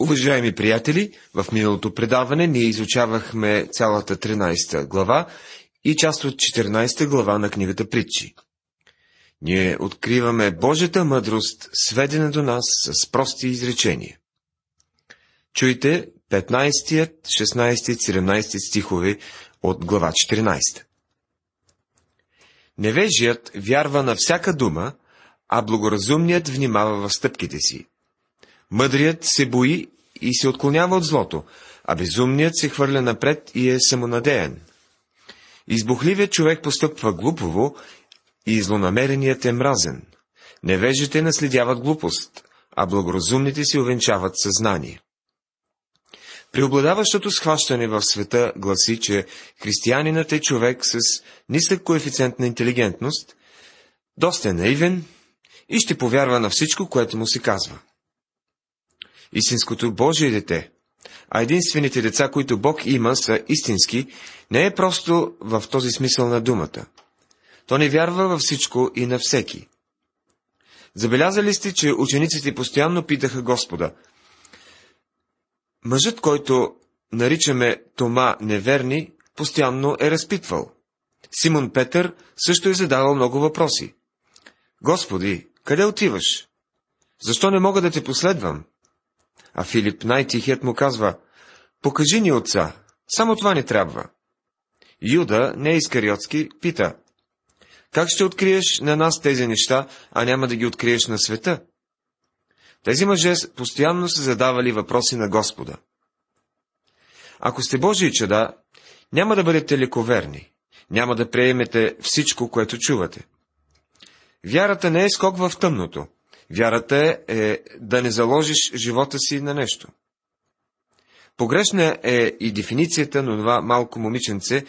Уважаеми приятели, в миналото предаване ние изучавахме цялата 13 глава и част от 14 глава на книгата Притчи. Ние откриваме Божията мъдрост, сведена до нас с прости изречения. Чуйте 15, 16, 17 стихове от глава 14. Невежият вярва на всяка дума, а благоразумният внимава в стъпките си. Мъдрият се бои и се отклонява от злото, а безумният се хвърля напред и е самонадеян. Избухливият човек постъпва глупово и злонамереният е мразен. Невежите наследяват глупост, а благоразумните се увенчават съзнание. Преобладаващото схващане в света гласи, че християнинът е човек с нисък коефициент на интелигентност, доста е наивен и ще повярва на всичко, което му се казва истинското Божие дете, а единствените деца, които Бог има, са истински, не е просто в този смисъл на думата. То не вярва във всичко и на всеки. Забелязали сте, че учениците постоянно питаха Господа. Мъжът, който наричаме Тома неверни, постоянно е разпитвал. Симон Петър също е задавал много въпроси. Господи, къде отиваш? Защо не мога да те последвам? А Филип, най-тихият му казва, покажи ни отца, само това ни трябва. Юда, не Искариотски, пита, как ще откриеш на нас тези неща, а няма да ги откриеш на света? Тези мъже постоянно са задавали въпроси на Господа. Ако сте Божии чада, няма да бъдете лековерни, няма да приемете всичко, което чувате. Вярата не е скок в тъмното, Вярата е, да не заложиш живота си на нещо. Погрешна е и дефиницията на това малко момиченце,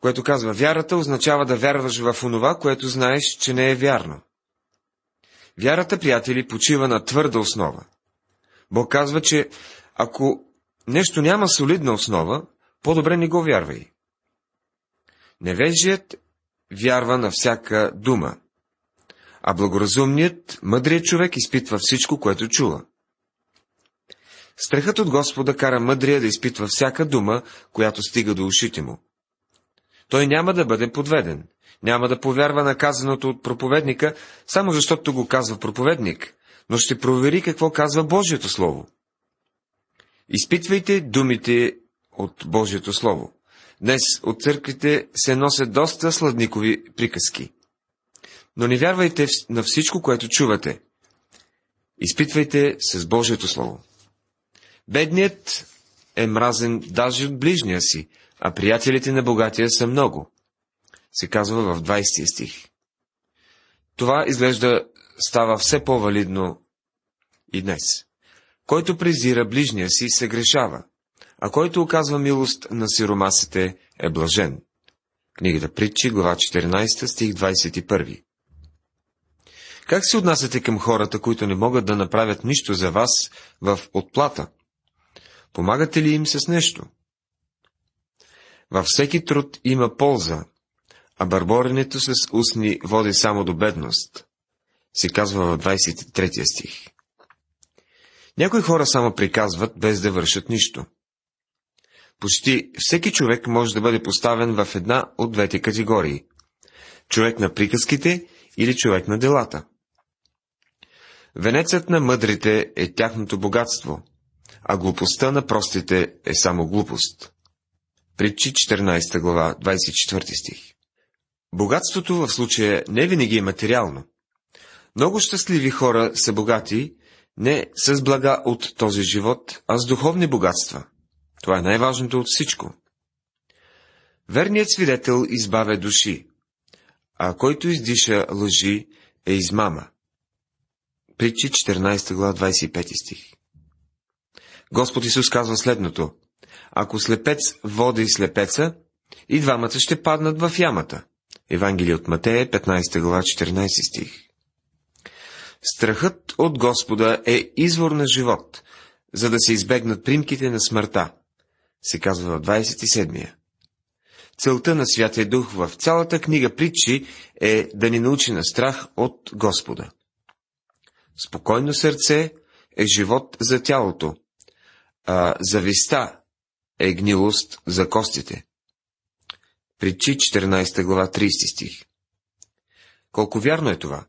което казва, вярата означава да вярваш в онова, което знаеш, че не е вярно. Вярата, приятели, почива на твърда основа. Бог казва, че ако нещо няма солидна основа, по-добре не го вярвай. Невежият вярва на всяка дума а благоразумният, мъдрият човек изпитва всичко, което чува. Страхът от Господа кара мъдрия да изпитва всяка дума, която стига до ушите му. Той няма да бъде подведен, няма да повярва на казаното от проповедника, само защото го казва проповедник, но ще провери какво казва Божието Слово. Изпитвайте думите от Божието Слово. Днес от църквите се носят доста сладникови приказки но не вярвайте на всичко, което чувате. Изпитвайте с Божието Слово. Бедният е мразен даже от ближния си, а приятелите на богатия са много. Се казва в 20 стих. Това изглежда става все по-валидно и днес. Който презира ближния си, се грешава, а който оказва милост на сиромасите, е блажен. Книгата Притчи, глава 14, стих 21. Как се отнасяте към хората, които не могат да направят нищо за вас в отплата? Помагате ли им с нещо? Във всеки труд има полза, а бърборенето с устни води само до бедност, се казва в 23 стих. Някои хора само приказват, без да вършат нищо. Почти всеки човек може да бъде поставен в една от двете категории. Човек на приказките или човек на делата. Венецът на мъдрите е тяхното богатство, а глупостта на простите е само глупост. Притчи 14 глава, 24 стих. Богатството в случая не винаги е материално. Много щастливи хора са богати не с блага от този живот, а с духовни богатства. Това е най-важното от всичко. Верният свидетел избавя души, а който издиша лъжи е измама. Притчи 14 глава 25 стих. Господ Исус казва следното. Ако слепец води слепеца, и двамата ще паднат в ямата. Евангелие от Матея, 15 глава, 14 стих. Страхът от Господа е извор на живот, за да се избегнат примките на смъртта, се казва в 27-я. Целта на Святия Дух в цялата книга притчи е да ни научи на страх от Господа. Спокойно сърце е живот за тялото, а зависта е гнилост за костите. Притчи 14 глава 30 стих. Колко вярно е това!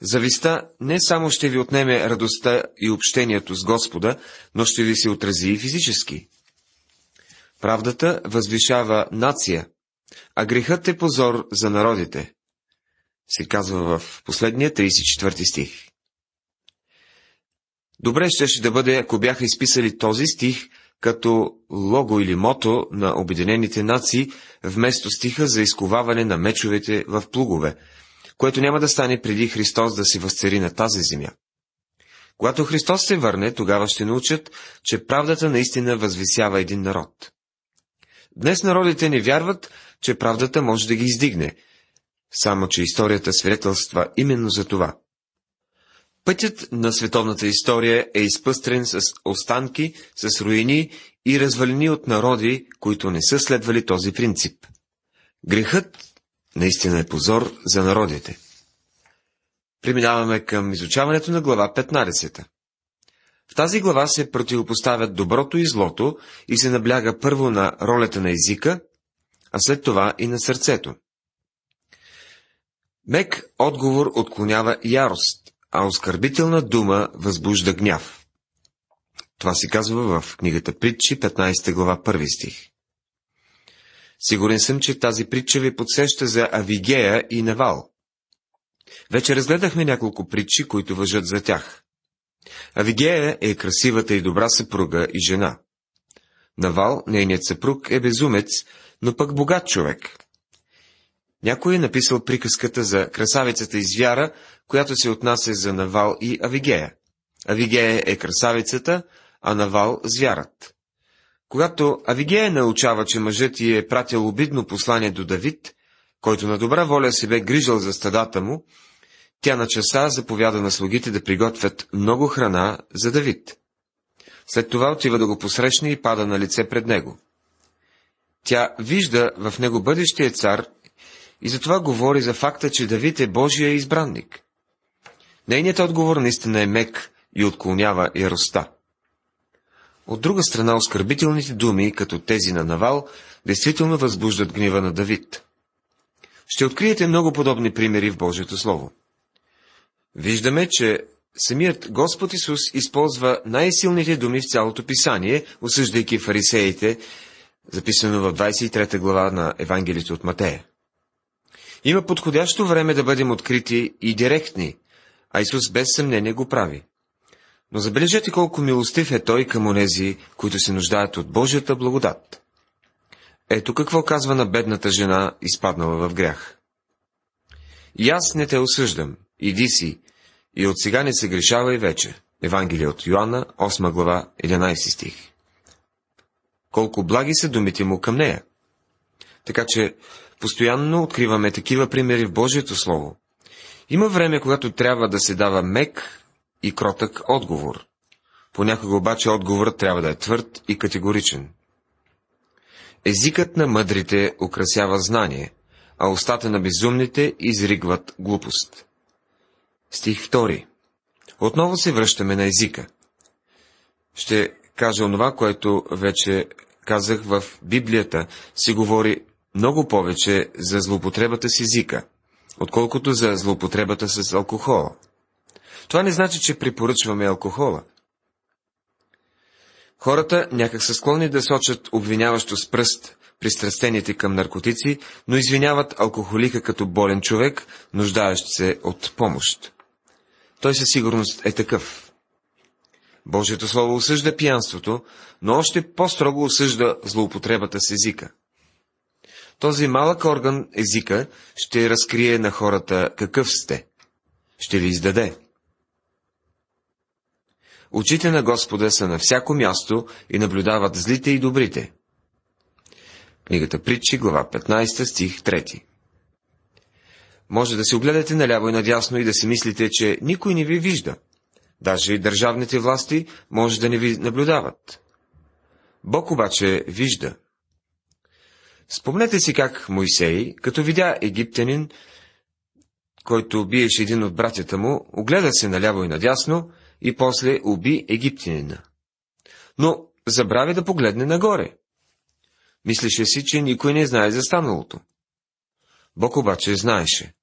Зависта не само ще ви отнеме радостта и общението с Господа, но ще ви се отрази и физически. Правдата възвишава нация, а грехът е позор за народите, се казва в последния 34 стих. Добре щеше да бъде, ако бяха изписали този стих като лого или мото на Обединените нации, вместо стиха за изковаване на мечовете в плугове, което няма да стане преди Христос да се възцари на тази земя. Когато Христос се върне, тогава ще научат, че правдата наистина възвисява един народ. Днес народите не вярват, че правдата може да ги издигне, само че историята свидетелства именно за това. Пътят на световната история е изпъстрен с останки, с руини и развалини от народи, които не са следвали този принцип. Грехът наистина е позор за народите. Преминаваме към изучаването на глава 15. В тази глава се противопоставят доброто и злото и се набляга първо на ролята на езика, а след това и на сърцето. Мек отговор отклонява ярост, а оскърбителна дума възбужда гняв. Това се казва в книгата Притчи, 15 глава, 1 стих. Сигурен съм, че тази притча ви подсеща за Авигея и Навал. Вече разгледахме няколко притчи, които въжат за тях. Авигея е красивата и добра съпруга и жена. Навал, нейният съпруг, е безумец, но пък богат човек. Някой е написал приказката за красавицата и звяра, която се отнася за Навал и Авигея. Авигея е красавицата, а Навал – звярат. Когато Авигея научава, че мъжът й е пратил обидно послание до Давид, който на добра воля се бе грижал за стадата му, тя на часа заповяда на слугите да приготвят много храна за Давид. След това отива да го посрещне и пада на лице пред него. Тя вижда в него бъдещия цар и затова говори за факта, че Давид е Божия избранник. Нейният отговор наистина е мек и отклонява яростта. От друга страна, оскърбителните думи, като тези на Навал, действително възбуждат гнева на Давид. Ще откриете много подобни примери в Божието Слово. Виждаме, че самият Господ Исус използва най-силните думи в цялото писание, осъждайки фарисеите, записано в 23 глава на Евангелието от Матея. Има подходящо време да бъдем открити и директни, а Исус без съмнение го прави. Но забележете колко милостив е Той към онези, които се нуждаят от Божията благодат. Ето какво казва на бедната жена, изпаднала в грях. И аз не те осъждам, иди си, и от сега не се грешава и вече. Евангелие от Йоанна, 8 глава, 11 стих. Колко благи са думите му към нея. Така че постоянно откриваме такива примери в Божието Слово. Има време, когато трябва да се дава мек и кротък отговор. Понякога обаче отговорът трябва да е твърд и категоричен. Езикът на мъдрите украсява знание, а устата на безумните изригват глупост. Стих 2. Отново се връщаме на езика. Ще кажа онова, което вече казах в Библията, се говори много повече за злоупотребата с езика, отколкото за злоупотребата с алкохола. Това не значи, че препоръчваме алкохола. Хората някак са склонни да сочат обвиняващо с пръст пристрастените към наркотици, но извиняват алкохолика като болен човек, нуждаещ се от помощ. Той със сигурност е такъв. Божието Слово осъжда пиянството, но още по-строго осъжда злоупотребата с езика. Този малък орган, езика, ще разкрие на хората какъв сте. Ще ви издаде. Очите на Господа са на всяко място и наблюдават злите и добрите. Книгата Притчи, глава 15, стих 3. Може да се огледате наляво и надясно и да си мислите, че никой не ви вижда. Даже и държавните власти може да не ви наблюдават. Бог обаче вижда. Спомнете си как Моисей, като видя египтянин, който биеше един от братята му, огледа се наляво и надясно и после уби египтянина. Но забрави да погледне нагоре. Мислеше си, че никой не знае за станалото. Бог обаче знаеше.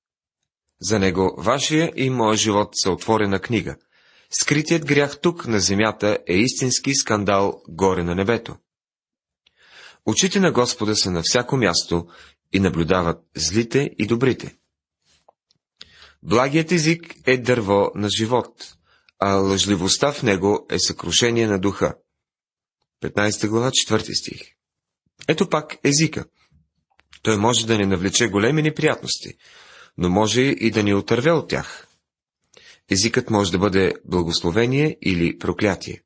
За него вашия и моя живот са отворена книга. Скритият грях тук на земята е истински скандал горе на небето. Очите на Господа са на всяко място и наблюдават злите и добрите. Благият език е дърво на живот, а лъжливостта в него е съкрушение на духа. 15 глава, 4 стих. Ето пак езика. Той може да ни навлече големи неприятности, но може и да ни отърве от тях. Езикът може да бъде благословение или проклятие.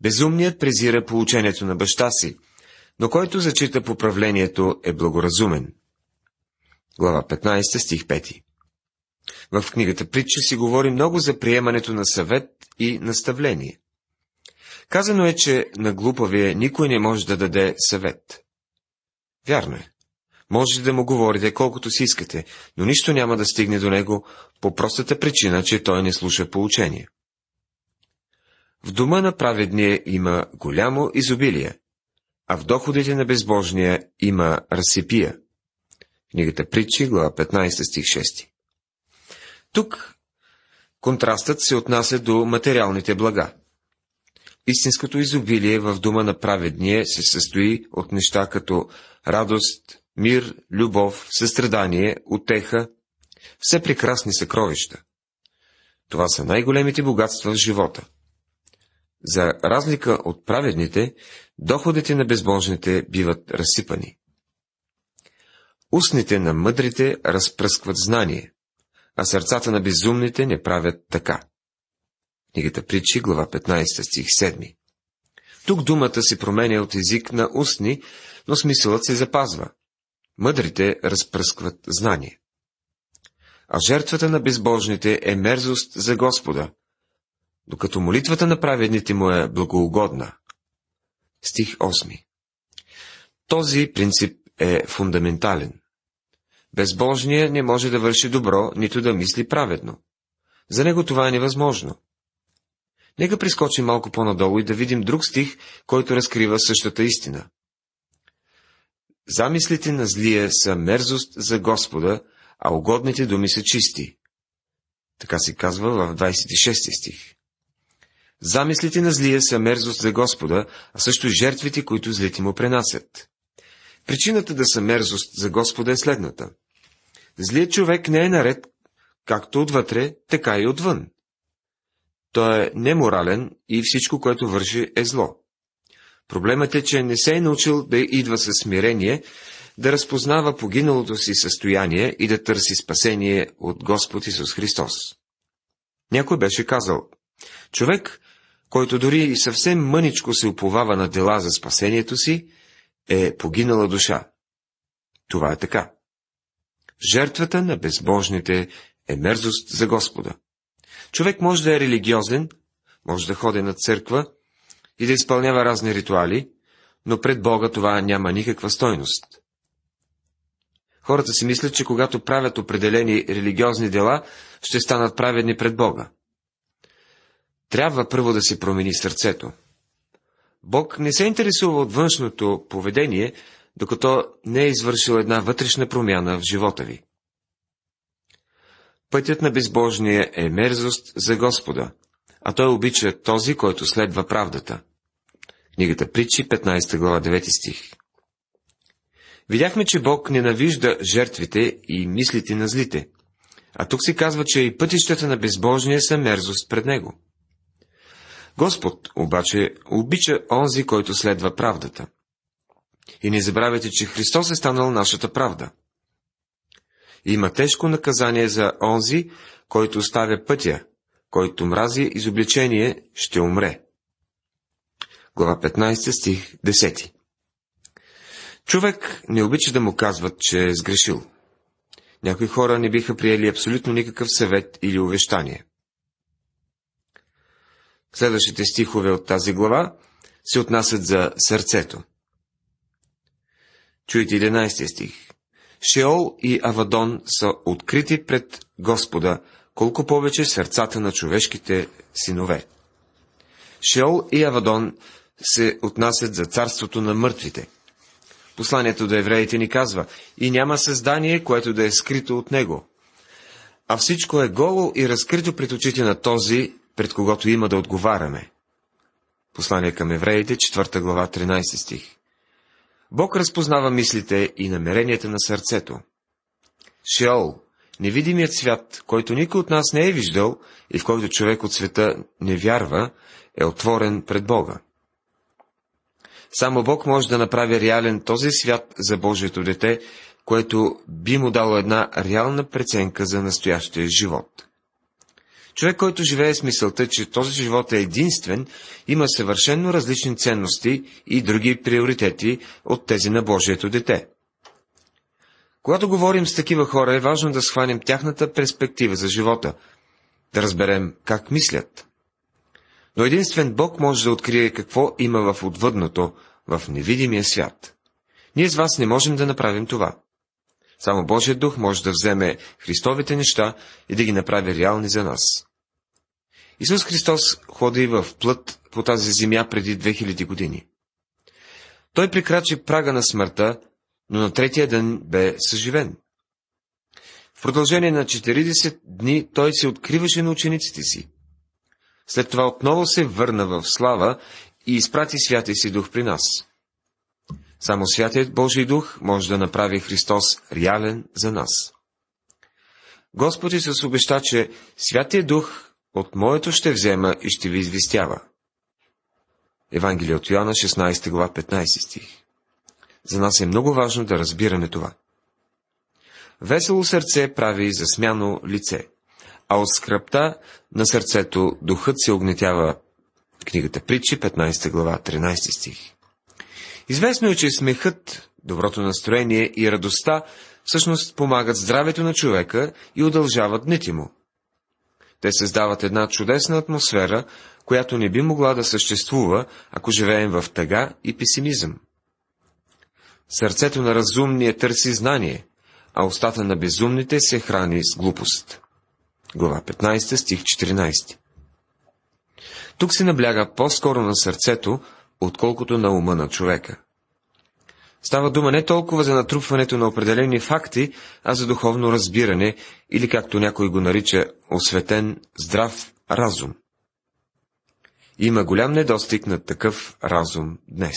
Безумният презира получението на баща си, но който зачита поправлението е благоразумен. Глава 15, стих 5 В книгата Притча си говори много за приемането на съвет и наставление. Казано е, че на глупавия никой не може да даде съвет. Вярно е. Може да му говорите колкото си искате, но нищо няма да стигне до него по простата причина, че той не слуша поучение. В дома на праведния има голямо изобилие, а в доходите на безбожния има разсипия. Книгата Притчи, глава 15, стих 6. Тук контрастът се отнася до материалните блага. Истинското изобилие в дома на праведния се състои от неща като радост, мир, любов, състрадание, утеха, все прекрасни съкровища. Това са най-големите богатства в живота. За разлика от праведните, доходите на безбожните биват разсипани. Устните на мъдрите разпръскват знание, а сърцата на безумните не правят така. Книгата Притчи, глава 15, стих 7. Тук думата се променя от език на устни, но смисълът се запазва. Мъдрите разпръскват знание. А жертвата на безбожните е мерзост за Господа, докато молитвата на праведните му е благоугодна. Стих 8. Този принцип е фундаментален. Безбожният не може да върши добро, нито да мисли праведно. За него това е невъзможно. Нека прискочим малко по-надолу и да видим друг стих, който разкрива същата истина. Замислите на злия са мерзост за Господа, а угодните думи са чисти. Така се казва в 26 стих. Замислите на злия са мерзост за Господа, а също и жертвите, които злите му пренасят. Причината да са мерзост за Господа е следната. Злият човек не е наред както отвътре, така и отвън. Той е неморален и всичко, което върши, е зло. Проблемът е, че не се е научил да идва със смирение, да разпознава погиналото си състояние и да търси спасение от Господ Исус Христос. Някой беше казал, човек, който дори и съвсем мъничко се уповава на дела за спасението си, е погинала душа. Това е така. Жертвата на безбожните е мерзост за Господа. Човек може да е религиозен, може да ходи на църква и да изпълнява разни ритуали, но пред Бога това няма никаква стойност. Хората си мислят, че когато правят определени религиозни дела, ще станат праведни пред Бога. Трябва първо да се промени сърцето. Бог не се интересува от външното поведение, докато не е извършил една вътрешна промяна в живота ви. Пътят на безбожния е мерзост за Господа, а той обича този, който следва правдата. Книгата Притчи, 15 глава, 9 стих. Видяхме, че Бог ненавижда жертвите и мислите на злите. А тук се казва, че и пътищата на безбожния са мерзост пред Него. Господ обаче обича онзи, който следва правдата. И не забравяйте, че Христос е станал нашата правда. Има тежко наказание за онзи, който оставя пътя, който мрази изобличение, ще умре. Глава 15, стих 10 Човек не обича да му казват, че е сгрешил. Някои хора не биха приели абсолютно никакъв съвет или увещание. Следващите стихове от тази глава се отнасят за сърцето. Чуйте 11 стих. Шеол и Авадон са открити пред Господа, колко повече сърцата на човешките синове. Шеол и Авадон се отнасят за царството на мъртвите. Посланието до евреите ни казва, и няма създание, което да е скрито от него. А всичко е голо и разкрито пред очите на този, пред когото има да отговаряме. Послание към евреите, 4 глава, 13 стих. Бог разпознава мислите и намеренията на сърцето. Шеол, невидимият свят, който никой от нас не е виждал и в който човек от света не вярва, е отворен пред Бога. Само Бог може да направи реален този свят за Божието дете, което би му дало една реална преценка за настоящия живот. Човек, който живее с мисълта, че този живот е единствен, има съвършенно различни ценности и други приоритети от тези на Божието дете. Когато говорим с такива хора, е важно да схванем тяхната перспектива за живота, да разберем как мислят. Но единствен Бог може да открие какво има в отвъдното, в невидимия свят. Ние с вас не можем да направим това. Само Божият дух може да вземе Христовите неща и да ги направи реални за нас. Исус Христос ходи в плът по тази земя преди 2000 години. Той прикрачи прага на смъртта, но на третия ден бе съживен. В продължение на 40 дни той се откриваше на учениците си. След това отново се върна в слава и изпрати Святия си дух при нас. Само Святият Божий дух може да направи Христос реален за нас. Господ Исус обеща, че Святия дух от моето ще взема и ще ви известява. Евангелие от Йоанна, 16 глава, 15 стих. За нас е много важно да разбираме това. Весело сърце прави засмяно лице, а от скръпта на сърцето духът се огнетява. Книгата Притчи, 15 глава, 13 стих. Известно е, че смехът, доброто настроение и радостта всъщност помагат здравето на човека и удължават дните му. Те създават една чудесна атмосфера, която не би могла да съществува, ако живеем в тъга и песимизъм. Сърцето на разумния търси знание, а устата на безумните се храни с глупост. Глава 15, стих 14. Тук се набляга по-скоро на сърцето, отколкото на ума на човека. Става дума не толкова за натрупването на определени факти, а за духовно разбиране или, както някой го нарича, осветен, здрав разум. Има голям недостиг на такъв разум днес.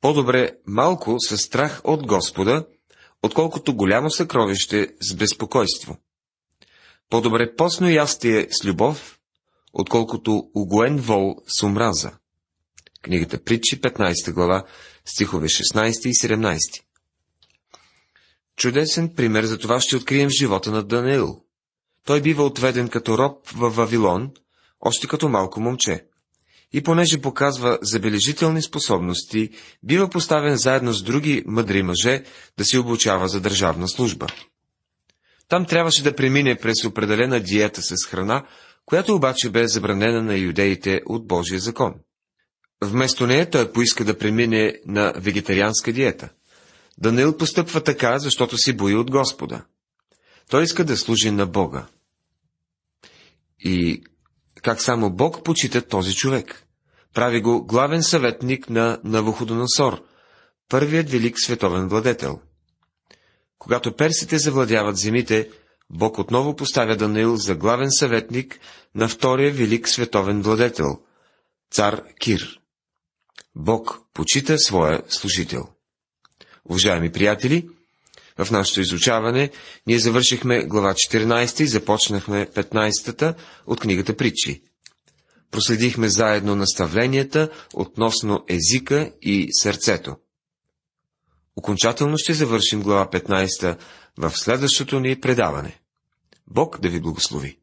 По-добре малко със страх от Господа, отколкото голямо съкровище с безпокойство. По-добре постно ястие с любов, отколкото угоен вол с омраза. Книгата Притчи, 15 глава, стихове 16 и 17. Чудесен пример за това ще открием в живота на Даниил. Той бива отведен като роб в Вавилон, още като малко момче. И понеже показва забележителни способности, бива поставен заедно с други мъдри мъже да се обучава за държавна служба. Там трябваше да премине през определена диета с храна, която обаче бе забранена на юдеите от Божия закон. Вместо нея той поиска да премине на вегетарианска диета. Даниил постъпва така, защото се бои от Господа. Той иска да служи на Бога. И как само Бог почита този човек. Прави го главен съветник на Навуходоносор, първият велик световен владетел. Когато персите завладяват земите, Бог отново поставя Даниил за главен съветник на втория велик световен владетел, цар Кир. Бог почита своя служител. Уважаеми приятели, в нашето изучаване ние завършихме глава 14 и започнахме 15-та от книгата Притчи. Проследихме заедно наставленията относно езика и сърцето. Окончателно ще завършим глава 15 в следващото ни предаване. Бог да ви благослови!